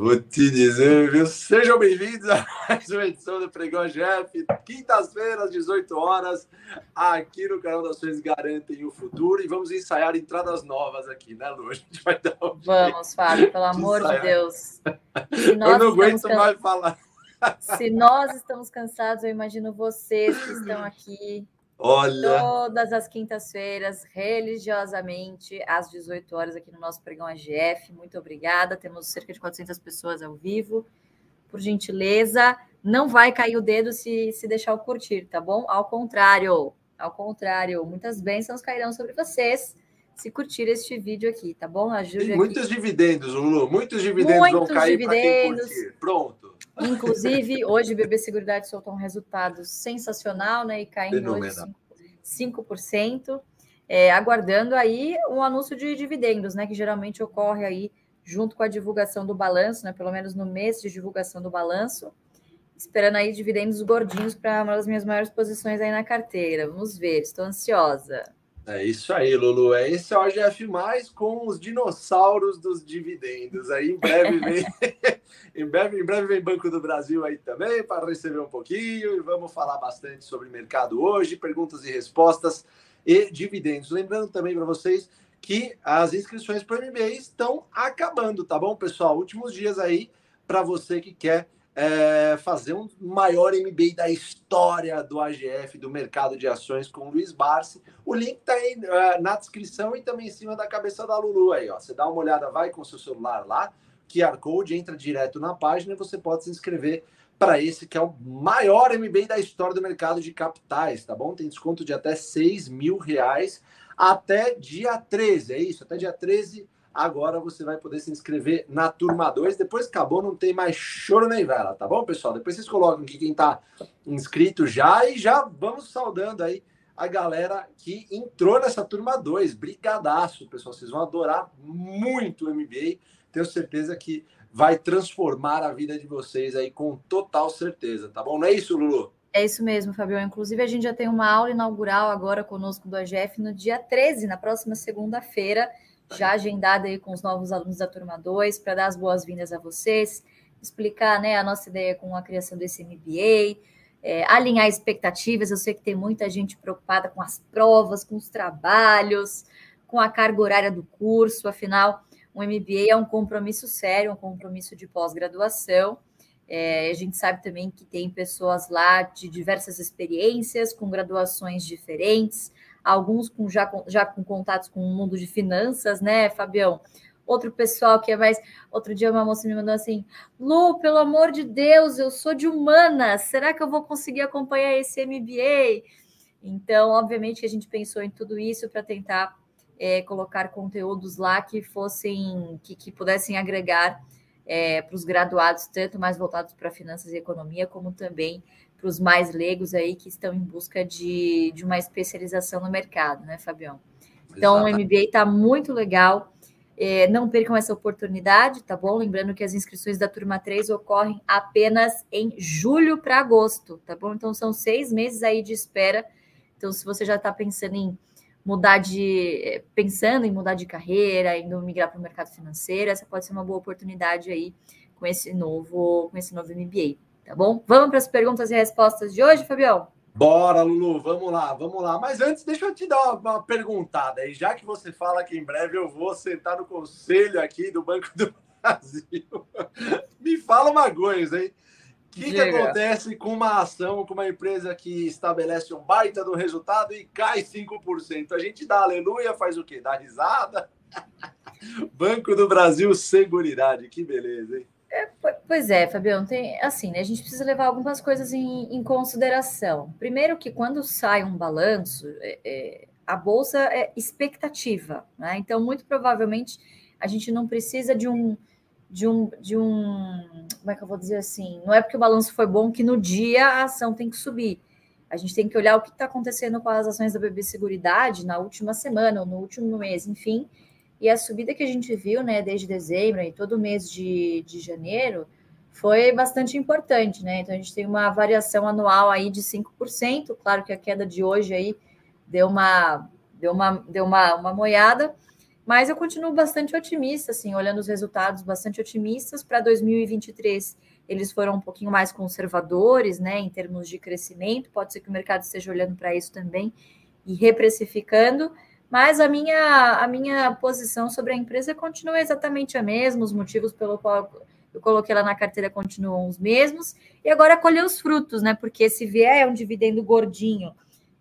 Vou te dizer, viu? Sejam bem-vindos a mais uma edição do Pregão GF, quintas-feiras, 18 horas, aqui no canal das Ações Garantem o Futuro. E vamos ensaiar entradas novas aqui, né, Lu? A gente vai dar um Vamos, Fábio, pelo amor ensaiar. de Deus. Eu não aguento can... mais falar. Se nós estamos cansados, eu imagino vocês que estão aqui Olha. Todas as quintas-feiras, religiosamente, às 18 horas, aqui no nosso pregão AGF. Muito obrigada. Temos cerca de 400 pessoas ao vivo. Por gentileza, não vai cair o dedo se, se deixar o curtir, tá bom? Ao contrário, ao contrário, muitas bênçãos cairão sobre vocês se curtir este vídeo aqui, tá bom? Ajude muitos aqui. dividendos, Lulu. Muitos dividendos muitos vão cair para quem curtir. Pronto. Inclusive, hoje BB Seguridade soltou um resultado sensacional, né? E caindo hoje 5%, 5% é, aguardando aí um anúncio de dividendos, né? Que geralmente ocorre aí junto com a divulgação do balanço, né? Pelo menos no mês de divulgação do balanço. Esperando aí dividendos gordinhos para uma das minhas maiores posições aí na carteira. Vamos ver, estou ansiosa. É isso aí, Lulu. É esse é o OGF mais com os dinossauros dos dividendos. Aí em breve vem, em breve, em breve vem Banco do Brasil aí também para receber um pouquinho e vamos falar bastante sobre mercado hoje, perguntas e respostas e dividendos. Lembrando também para vocês que as inscrições para o MBA estão acabando, tá bom, pessoal? Últimos dias aí para você que quer é, fazer um maior MBA da história do AGF, do mercado de ações com o Luiz Barsi. O link está aí uh, na descrição e também em cima da cabeça da Lulu aí, ó. Você dá uma olhada, vai com seu celular lá, QR Code, entra direto na página e você pode se inscrever para esse que é o maior MBA da história do mercado de capitais, tá bom? Tem desconto de até 6 mil reais até dia 13, é isso? Até dia 13 Agora você vai poder se inscrever na turma 2. Depois que acabou, não tem mais choro nem vela, tá bom, pessoal? Depois vocês colocam aqui quem está inscrito já e já vamos saudando aí a galera que entrou nessa turma 2. Brigadaço, pessoal. Vocês vão adorar muito o MBA. Tenho certeza que vai transformar a vida de vocês aí com total certeza, tá bom? Não é isso, Lulu? É isso mesmo, Fabio. Inclusive, a gente já tem uma aula inaugural agora conosco do AGF no dia 13, na próxima segunda-feira já agendada aí com os novos alunos da turma 2 para dar as boas-vindas a vocês, explicar né, a nossa ideia com a criação desse MBA, é, alinhar expectativas. Eu sei que tem muita gente preocupada com as provas, com os trabalhos, com a carga horária do curso, afinal, um MBA é um compromisso sério, um compromisso de pós-graduação. É, a gente sabe também que tem pessoas lá de diversas experiências, com graduações diferentes, alguns com, já, com, já com contatos com o mundo de finanças, né, Fabião? Outro pessoal que é mais. Outro dia uma moça me mandou assim: Lu, pelo amor de Deus, eu sou de humanas, será que eu vou conseguir acompanhar esse MBA? Então, obviamente, a gente pensou em tudo isso para tentar é, colocar conteúdos lá que fossem, que, que pudessem agregar é, para os graduados, tanto mais voltados para finanças e economia, como também para os mais leigos aí que estão em busca de, de uma especialização no mercado, né, Fabião? Então, Exato. o MBA está muito legal. É, não percam essa oportunidade, tá bom? Lembrando que as inscrições da turma 3 ocorrem apenas em julho para agosto, tá bom? Então, são seis meses aí de espera. Então, se você já está pensando em mudar de. É, pensando em mudar de carreira, indo migrar para o mercado financeiro, essa pode ser uma boa oportunidade aí com esse novo, com esse novo MBA tá bom? Vamos para as perguntas e respostas de hoje, Fabião? Bora, Lulu, vamos lá, vamos lá. Mas antes, deixa eu te dar uma, perguntada. E já que você fala que em breve eu vou sentar no conselho aqui do Banco do Brasil, me fala uma coisa, hein? O que, que, acontece com uma ação, com uma empresa que estabelece um baita do resultado e cai 5%? A gente dá aleluia, faz o quê? Dá risada? Banco do Brasil Seguridade, que beleza, hein? Pois é, Fabião, tem assim, né, a gente precisa levar algumas coisas em, em consideração. Primeiro que quando sai um balanço, é, é, a bolsa é expectativa, né? Então, muito provavelmente a gente não precisa de um de um de um como é que eu vou dizer assim? Não é porque o balanço foi bom que no dia a ação tem que subir. A gente tem que olhar o que está acontecendo com as ações da BB Seguridade na última semana ou no último mês, enfim e a subida que a gente viu, né, desde dezembro e todo mês de, de janeiro, foi bastante importante, né? Então a gente tem uma variação anual aí de 5%. Claro que a queda de hoje aí deu uma deu uma deu uma, uma moiada, Mas eu continuo bastante otimista, assim, olhando os resultados bastante otimistas para 2023. Eles foram um pouquinho mais conservadores, né, em termos de crescimento. Pode ser que o mercado esteja olhando para isso também e reprecificando. Mas a minha, a minha posição sobre a empresa continua exatamente a mesma, os motivos pelo qual eu coloquei lá na carteira continuam os mesmos, e agora colher os frutos, né? Porque se vier um dividendo gordinho,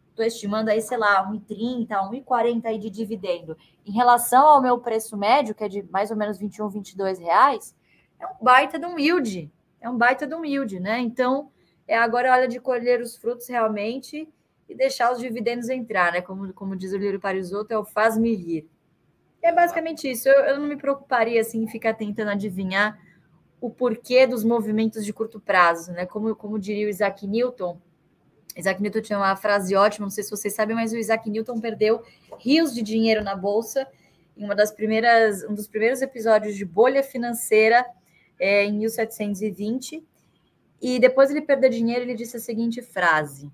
estou estimando aí, sei lá, 1,30, 1,40 aí de dividendo, em relação ao meu preço médio, que é de mais ou menos 21, 22 reais, é um baita de um yield, é um baita de um yield, né? Então, é agora a hora de colher os frutos realmente e deixar os dividendos entrar, né? Como, como diz o Lírio Parisotto, é o faz-me rir. É basicamente isso. Eu, eu não me preocuparia assim em ficar tentando adivinhar o porquê dos movimentos de curto prazo, né? Como, como diria o Isaac Newton. Isaac Newton tinha uma frase ótima, não sei se vocês sabem, mas o Isaac Newton perdeu rios de dinheiro na bolsa em uma das primeiras, um dos primeiros episódios de bolha financeira é, em 1720. E depois ele perdeu dinheiro, ele disse a seguinte frase: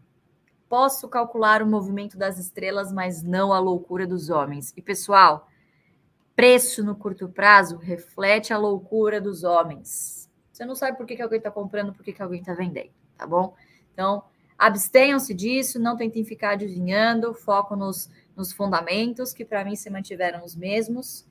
Posso calcular o movimento das estrelas, mas não a loucura dos homens. E, pessoal, preço no curto prazo reflete a loucura dos homens. Você não sabe por que, que alguém está comprando, por que, que alguém está vendendo, tá bom? Então, abstenham-se disso, não tentem ficar adivinhando, foco nos, nos fundamentos, que para mim se mantiveram os mesmos.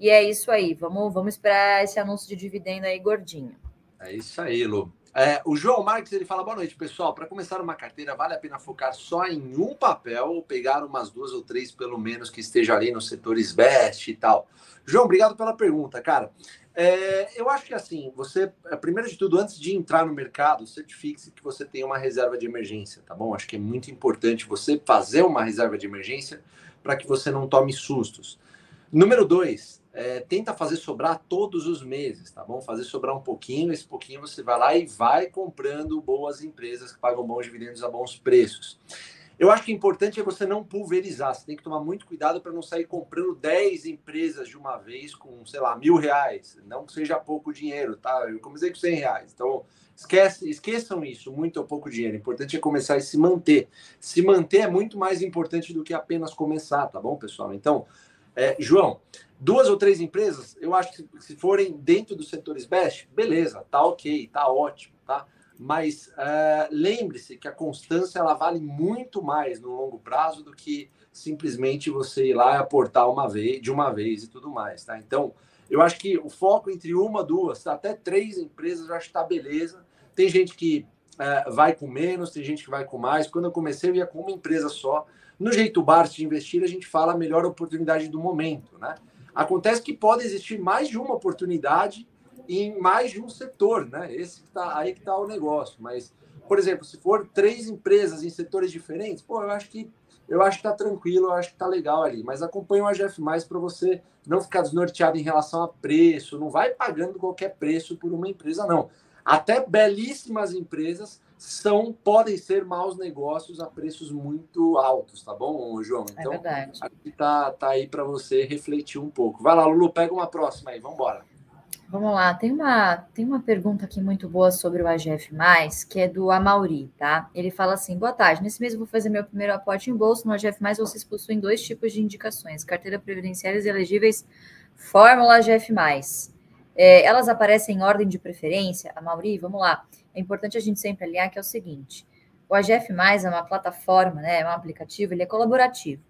E é isso aí, vamos, vamos esperar esse anúncio de dividendo aí gordinho. É isso aí, Lu. É, o João Marques ele fala: boa noite, pessoal. Para começar uma carteira, vale a pena focar só em um papel ou pegar umas duas ou três, pelo menos, que esteja ali nos setores best e tal. João, obrigado pela pergunta, cara. É, eu acho que assim, você, é, primeiro de tudo, antes de entrar no mercado, certifique-se que você tem uma reserva de emergência, tá bom? Acho que é muito importante você fazer uma reserva de emergência para que você não tome sustos. Número dois, é, tenta fazer sobrar todos os meses, tá bom? Fazer sobrar um pouquinho, esse pouquinho você vai lá e vai comprando boas empresas que pagam bons dividendos a bons preços. Eu acho que o importante é você não pulverizar, você tem que tomar muito cuidado para não sair comprando 10 empresas de uma vez com, sei lá, mil reais, não seja pouco dinheiro, tá? Eu comecei com 100 reais, então esquece, esqueçam isso, muito ou pouco dinheiro, o importante é começar e se manter. Se manter é muito mais importante do que apenas começar, tá bom, pessoal? Então, é, João, duas ou três empresas, eu acho que se forem dentro dos setores best, beleza, tá ok, tá ótimo, tá? Mas uh, lembre-se que a constância ela vale muito mais no longo prazo do que simplesmente você ir lá e aportar uma vez, de uma vez e tudo mais, tá? Então, eu acho que o foco entre uma, duas, até três empresas, eu acho que tá beleza. Tem gente que uh, vai com menos, tem gente que vai com mais. Quando eu comecei, eu ia com uma empresa só. No jeito Bart de investir, a gente fala a melhor oportunidade do momento, né? Acontece que pode existir mais de uma oportunidade em mais de um setor, né? Esse que tá, aí que está o negócio. Mas, por exemplo, se for três empresas em setores diferentes, pô, eu acho que eu acho que tá tranquilo, eu acho que tá legal ali. Mas acompanha o AGF mais para você não ficar desnorteado em relação a preço. Não vai pagando qualquer preço por uma empresa, não. Até belíssimas empresas são podem ser maus negócios a preços muito altos, tá bom, João? É então, é aqui tá, tá aí para você refletir um pouco. Vai lá, Lulu, pega uma próxima aí, vamos embora. Vamos lá, tem uma, tem uma pergunta aqui muito boa sobre o AGF, que é do Amauri, tá? Ele fala assim: boa tarde. Nesse mês eu vou fazer meu primeiro aporte em bolsa. No AGF, vocês possuem dois tipos de indicações: carteira previdenciárias elegíveis, Fórmula AGF. É, elas aparecem em ordem de preferência? A Mauri, vamos lá é importante a gente sempre alinhar que é o seguinte: o AGF é uma plataforma, né, é um aplicativo, ele é colaborativo.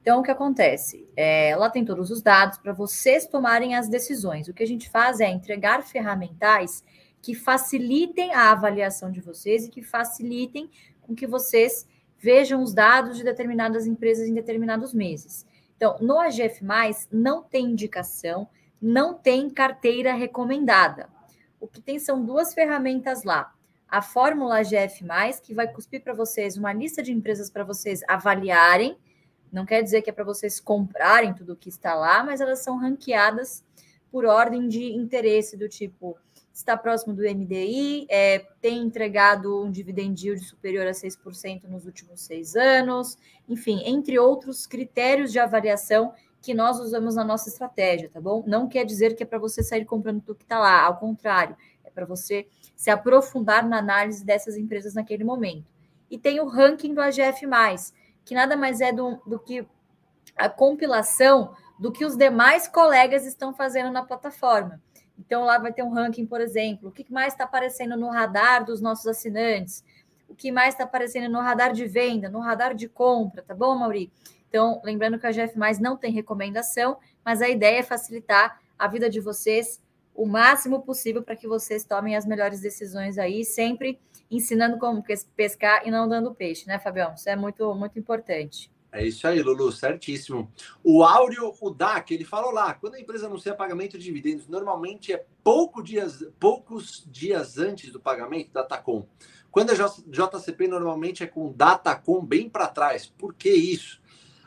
Então, o que acontece? É, lá tem todos os dados para vocês tomarem as decisões. O que a gente faz é entregar ferramentais que facilitem a avaliação de vocês e que facilitem com que vocês vejam os dados de determinadas empresas em determinados meses. Então, no AGF, não tem indicação, não tem carteira recomendada o que tem são duas ferramentas lá. A fórmula GF, que vai cuspir para vocês uma lista de empresas para vocês avaliarem. Não quer dizer que é para vocês comprarem tudo que está lá, mas elas são ranqueadas por ordem de interesse, do tipo, está próximo do MDI, é, tem entregado um dividend yield superior a 6% nos últimos seis anos, enfim, entre outros critérios de avaliação que nós usamos na nossa estratégia, tá bom? Não quer dizer que é para você sair comprando tudo que está lá, ao contrário, é para você se aprofundar na análise dessas empresas naquele momento. E tem o ranking do AGF, que nada mais é do, do que a compilação do que os demais colegas estão fazendo na plataforma. Então, lá vai ter um ranking, por exemplo, o que mais está aparecendo no radar dos nossos assinantes, o que mais está aparecendo no radar de venda, no radar de compra, tá bom, Mauri? Então, lembrando que a GF Mais não tem recomendação, mas a ideia é facilitar a vida de vocês o máximo possível para que vocês tomem as melhores decisões aí, sempre ensinando como pescar e não dando peixe, né, Fabião? Isso é muito, muito importante. É isso aí, Lulu, certíssimo. O Áureo, o DAC, ele falou lá, quando a empresa anuncia pagamento de dividendos, normalmente é pouco dias, poucos dias antes do pagamento da Tacom. Quando é JCP, normalmente é com Datacom bem para trás. Por que isso?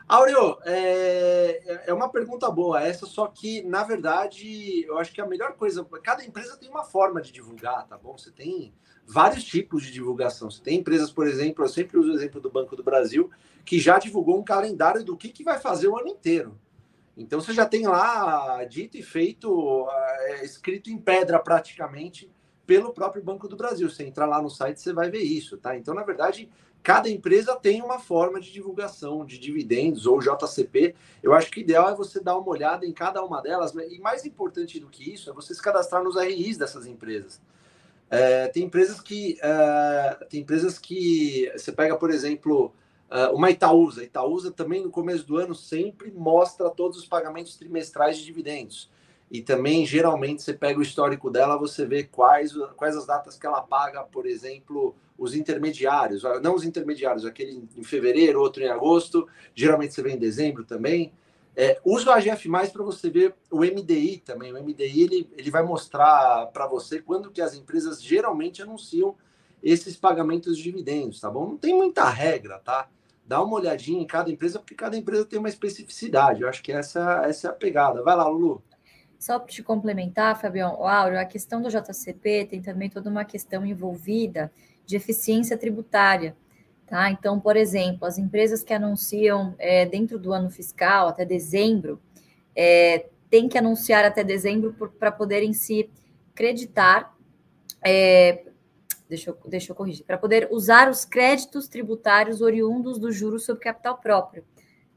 Áureo, é, é uma pergunta boa essa, só que, na verdade, eu acho que a melhor coisa, cada empresa tem uma forma de divulgar, tá bom? Você tem vários tipos de divulgação. Você tem empresas, por exemplo, eu sempre uso o exemplo do Banco do Brasil, que já divulgou um calendário do que, que vai fazer o ano inteiro. Então você já tem lá dito e feito, é, escrito em pedra praticamente pelo próprio Banco do Brasil. Você entrar lá no site, você vai ver isso, tá? Então, na verdade, cada empresa tem uma forma de divulgação de dividendos ou JCP. Eu acho que o ideal é você dar uma olhada em cada uma delas, né? e mais importante do que isso é você se cadastrar nos RIs dessas empresas. É, tem empresas que é, tem empresas que você pega, por exemplo, Uh, uma Itaúsa. Itaúsa também no começo do ano sempre mostra todos os pagamentos trimestrais de dividendos. E também, geralmente, você pega o histórico dela, você vê quais, quais as datas que ela paga, por exemplo, os intermediários. Ah, não os intermediários, aquele em fevereiro, outro em agosto. Geralmente você vê em dezembro também. É, usa o AGF para você ver o MDI também. O MDI ele, ele vai mostrar para você quando que as empresas geralmente anunciam esses pagamentos de dividendos, tá bom? Não tem muita regra, tá? dá uma olhadinha em cada empresa, porque cada empresa tem uma especificidade. Eu acho que essa, essa é a pegada. Vai lá, Lulu. Só para te complementar, Fabião, Áureo, a questão do JCP tem também toda uma questão envolvida de eficiência tributária. Tá? Então, por exemplo, as empresas que anunciam é, dentro do ano fiscal, até dezembro, é, tem que anunciar até dezembro para poderem se creditar é, deixa eu, deixa eu corrigir, para poder usar os créditos tributários oriundos do juros sobre capital próprio,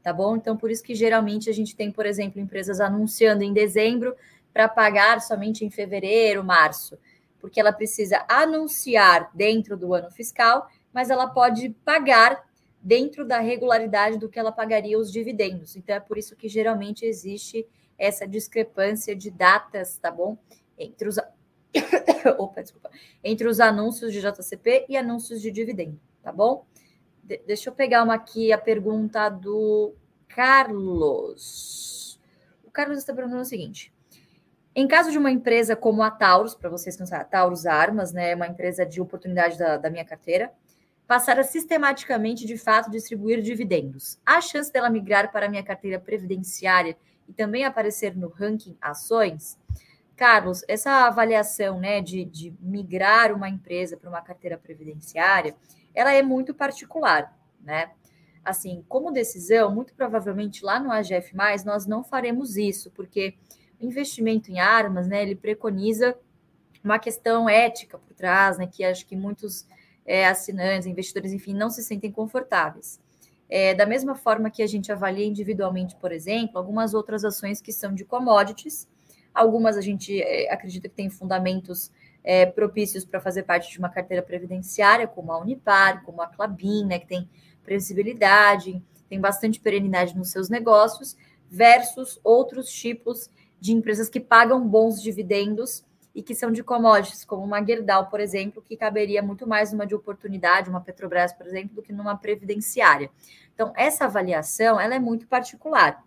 tá bom? Então, por isso que geralmente a gente tem, por exemplo, empresas anunciando em dezembro para pagar somente em fevereiro, março, porque ela precisa anunciar dentro do ano fiscal, mas ela pode pagar dentro da regularidade do que ela pagaria os dividendos. Então, é por isso que geralmente existe essa discrepância de datas, tá bom? Entre os Opa, desculpa. Entre os anúncios de JCP e anúncios de dividendo, tá bom? De deixa eu pegar uma aqui, a pergunta do Carlos. O Carlos está perguntando o seguinte: em caso de uma empresa como a Taurus, para vocês que não sabem, a Taurus Armas, né, uma empresa de oportunidade da, da minha carteira, passar a sistematicamente, de fato, distribuir dividendos, há chance dela migrar para a minha carteira previdenciária e também aparecer no ranking ações? Carlos, essa avaliação né, de, de migrar uma empresa para uma carteira previdenciária, ela é muito particular, né? Assim, como decisão, muito provavelmente lá no AGF+, nós não faremos isso, porque o investimento em armas, né, ele preconiza uma questão ética por trás, né, que acho que muitos é, assinantes, investidores, enfim, não se sentem confortáveis. É, da mesma forma que a gente avalia individualmente, por exemplo, algumas outras ações que são de commodities, Algumas a gente é, acredita que tem fundamentos é, propícios para fazer parte de uma carteira previdenciária, como a Unipar, como a Clabin, né, que tem previsibilidade, tem bastante perenidade nos seus negócios, versus outros tipos de empresas que pagam bons dividendos e que são de commodities, como uma Gerdau, por exemplo, que caberia muito mais numa de oportunidade, uma Petrobras, por exemplo, do que numa previdenciária. Então, essa avaliação ela é muito particular.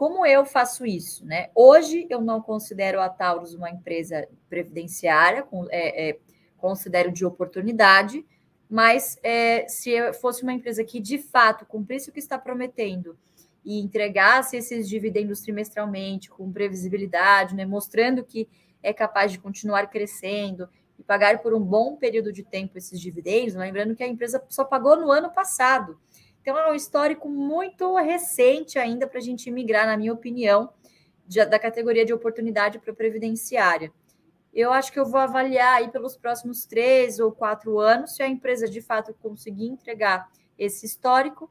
Como eu faço isso? Né? Hoje eu não considero a Taurus uma empresa previdenciária, é, é, considero de oportunidade, mas é, se fosse uma empresa que de fato cumprisse o que está prometendo e entregasse esses dividendos trimestralmente com previsibilidade, né, mostrando que é capaz de continuar crescendo e pagar por um bom período de tempo esses dividendos, lembrando que a empresa só pagou no ano passado. Então, é um histórico muito recente ainda para a gente migrar, na minha opinião, de, da categoria de oportunidade para previdenciária. Eu acho que eu vou avaliar aí pelos próximos três ou quatro anos, se a empresa de fato conseguir entregar esse histórico,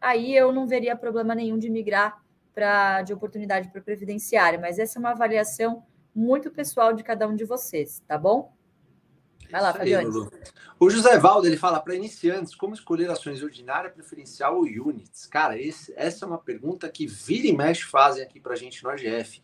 aí eu não veria problema nenhum de migrar pra, de oportunidade para previdenciária, mas essa é uma avaliação muito pessoal de cada um de vocês, tá bom? Vai lá, Fabiane. O José Valdo, ele fala para iniciantes, como escolher ações ordinária, preferencial ou units? Cara, esse, essa é uma pergunta que vira e mexe fazem aqui para a gente no AGF.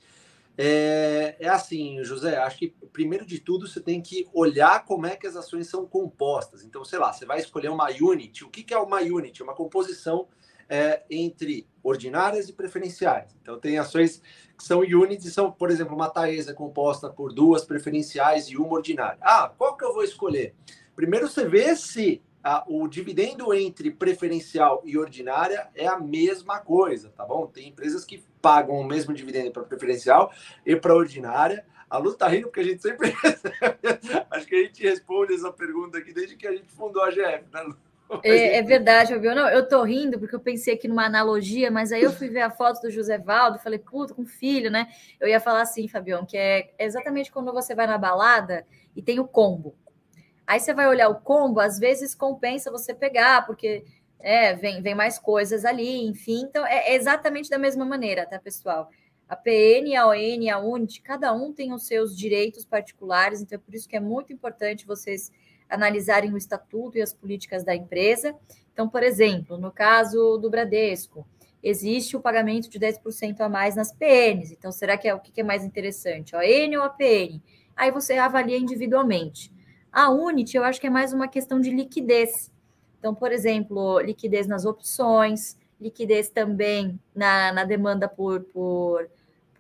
É, é, assim, José, acho que primeiro de tudo você tem que olhar como é que as ações são compostas. Então, sei lá, você vai escolher uma unit. O que, que é uma unit? Uma composição é, entre ordinárias e preferenciais. Então, tem ações que são units e são, por exemplo, uma Taesa composta por duas preferenciais e uma ordinária. Ah, qual que eu vou escolher? Primeiro você vê se ah, o dividendo entre preferencial e ordinária é a mesma coisa, tá bom? Tem empresas que pagam o mesmo dividendo para preferencial e para ordinária. A Lu tá rindo porque a gente sempre Acho que a gente responde essa pergunta aqui desde que a gente fundou a GF, né, Lu? É, é, verdade, Fabio. Não, eu tô rindo porque eu pensei aqui numa analogia, mas aí eu fui ver a foto do José Valdo, falei, puta, com filho, né? Eu ia falar assim, Fabião, que é exatamente quando você vai na balada e tem o combo. Aí você vai olhar o combo, às vezes compensa você pegar, porque é, vem, vem mais coisas ali, enfim. Então, é exatamente da mesma maneira, tá, pessoal? A PN, a ON, a UNIT, cada um tem os seus direitos particulares, então é por isso que é muito importante vocês analisarem o estatuto e as políticas da empresa. Então, por exemplo, no caso do Bradesco, existe o pagamento de 10% a mais nas PNs. Então, será que é o que é mais interessante, a ON ou a PN? Aí você avalia individualmente. A Unity, eu acho que é mais uma questão de liquidez. Então, por exemplo, liquidez nas opções, liquidez também na, na demanda por, por,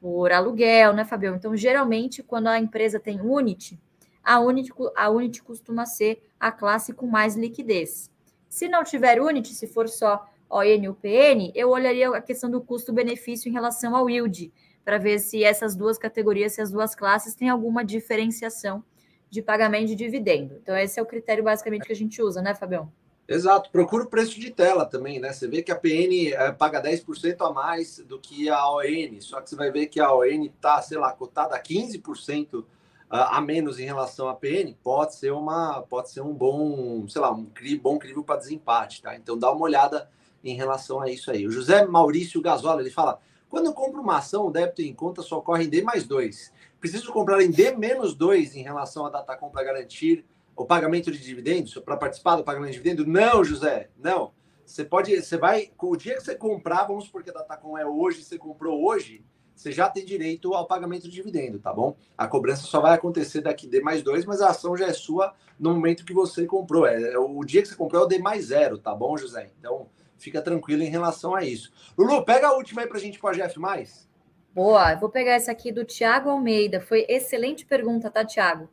por aluguel, né, Fabião? Então, geralmente, quando a empresa tem Unity, a Unity, a Unity costuma ser a classe com mais liquidez. Se não tiver Unity, se for só ON ou PN, eu olharia a questão do custo-benefício em relação ao yield, para ver se essas duas categorias, se as duas classes têm alguma diferenciação de pagamento de dividendo. Então, esse é o critério basicamente que a gente usa, né, Fabião? Exato, procura o preço de tela também, né? Você vê que a PN é, paga 10% a mais do que a ON, só que você vai ver que a ON está, sei lá, cotada a 15% a menos em relação à PN, pode ser uma, pode ser um bom, sei lá, um bom crivo para desempate, tá? Então dá uma olhada em relação a isso aí. O José Maurício Gasola, ele fala: quando eu compro uma ação, o débito em conta só ocorre em D mais 2. Preciso comprar em D menos 2 em relação à data compra garantir o pagamento de dividendos para participar do pagamento de dividendo? Não, José, não. Você pode, você vai, o dia que você comprar, vamos supor que a Datacom é hoje, você comprou hoje, você já tem direito ao pagamento de dividendo, tá bom? A cobrança só vai acontecer daqui D mais dois, mas a ação já é sua no momento que você comprou. É, é o dia que você comprou é o D mais zero, tá bom, José? Então fica tranquilo em relação a isso. Lulu, pega a última aí para a gente para GF mais. Boa, vou pegar essa aqui do Tiago Almeida. Foi excelente pergunta, tá, Tiago?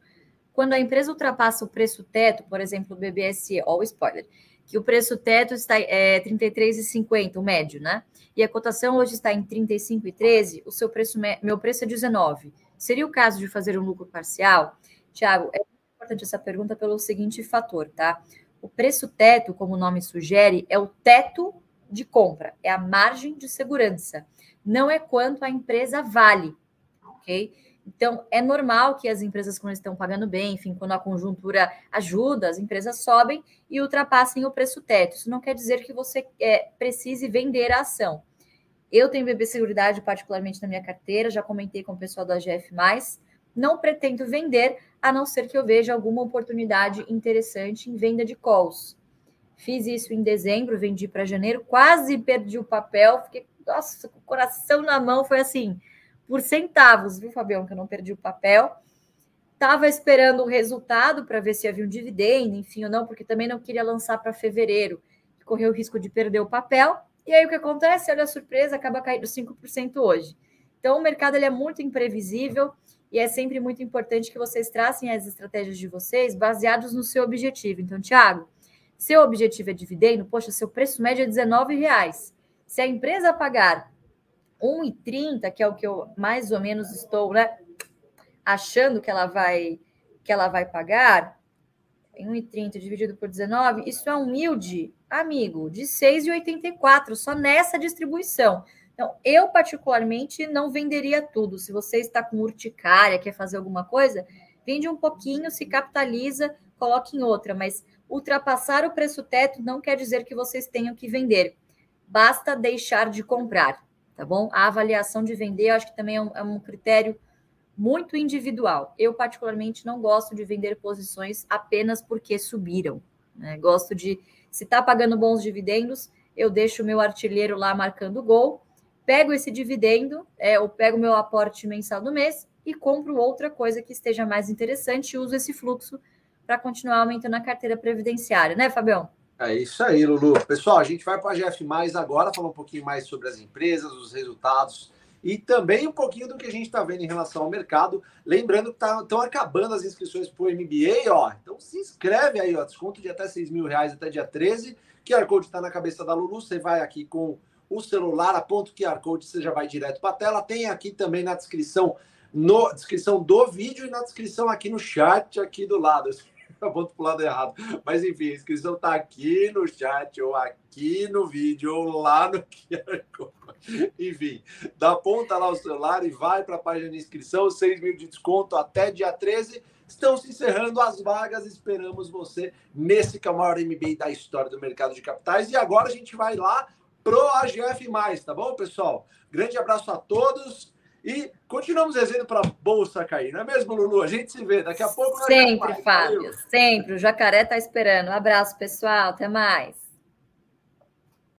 Quando a empresa ultrapassa o preço teto, por exemplo, o BBSE, ó, o spoiler, que o preço teto está é, 33,50, o médio, né? E a cotação hoje está em 35,13, o seu preço, meu preço é 19. Seria o caso de fazer um lucro parcial? Tiago, é importante essa pergunta pelo seguinte fator, tá? O preço teto, como o nome sugere, é o teto de compra, é a margem de segurança, não é quanto a empresa vale, ok? Então, é normal que as empresas, quando estão pagando bem, enfim, quando a conjuntura ajuda, as empresas sobem e ultrapassem o preço teto. Isso não quer dizer que você é, precise vender a ação. Eu tenho BB Seguridade particularmente na minha carteira, já comentei com o pessoal da GF+, não pretendo vender, a não ser que eu veja alguma oportunidade interessante em venda de calls. Fiz isso em dezembro, vendi para janeiro, quase perdi o papel, fiquei, nossa, com o coração na mão, foi assim, por centavos, viu, Fabião, que eu não perdi o papel. Estava esperando o resultado para ver se havia um dividendo, enfim, ou não, porque também não queria lançar para fevereiro, correu o risco de perder o papel. E aí o que acontece? Olha a surpresa, acaba caindo 5% hoje. Então o mercado ele é muito imprevisível e é sempre muito importante que vocês tracem as estratégias de vocês baseados no seu objetivo. Então, Thiago, seu objetivo é dividendo, poxa, seu preço médio é R$19,00. Se a empresa pagar 1,30, que é o que eu mais ou menos estou, né, achando que ela vai que ela vai pagar, 1,30 dividido por 19, isso é um yield, amigo, de 6,84 só nessa distribuição. Então, eu particularmente não venderia tudo. Se você está com urticária, quer fazer alguma coisa, vende um pouquinho, se capitaliza, coloque em outra, mas ultrapassar o preço teto não quer dizer que vocês tenham que vender. Basta deixar de comprar tá bom? A avaliação de vender, acho que também é um, é um critério muito individual. Eu, particularmente, não gosto de vender posições apenas porque subiram. Né? Gosto de, se está pagando bons dividendos, eu deixo o meu artilheiro lá marcando gol, pego esse dividendo, é, ou pego meu aporte mensal do mês e compro outra coisa que esteja mais interessante e uso esse fluxo para continuar aumentando a carteira previdenciária, né, Fabião? É isso aí, Lulu. Pessoal, a gente vai para a GF Mais agora, falar um pouquinho mais sobre as empresas, os resultados e também um pouquinho do que a gente está vendo em relação ao mercado. Lembrando que estão tá, acabando as inscrições para o MBA, ó. Então se inscreve aí, ó. Desconto de até 6 mil reais até dia 13. QR Code está na cabeça da Lulu. Você vai aqui com o celular, aponta o QR Code, você já vai direto para a tela. Tem aqui também na descrição, no descrição do vídeo e na descrição aqui no chat, aqui do lado aponto para o lado errado. Mas enfim, a inscrição está aqui no chat, ou aqui no vídeo, ou lá no Code. Enfim, dá ponta lá o celular e vai para a página de inscrição, 6 mil de desconto até dia 13. Estão se encerrando as vagas, esperamos você nesse que é o maior MBA da história do mercado de capitais. E agora a gente vai lá pro AGF+, tá bom, pessoal? Grande abraço a todos. E continuamos dizendo para a bolsa cair, não é mesmo, Lulu? A gente se vê daqui a pouco. Sempre, Fábio, sempre. O jacaré está esperando. Um abraço, pessoal. Até mais.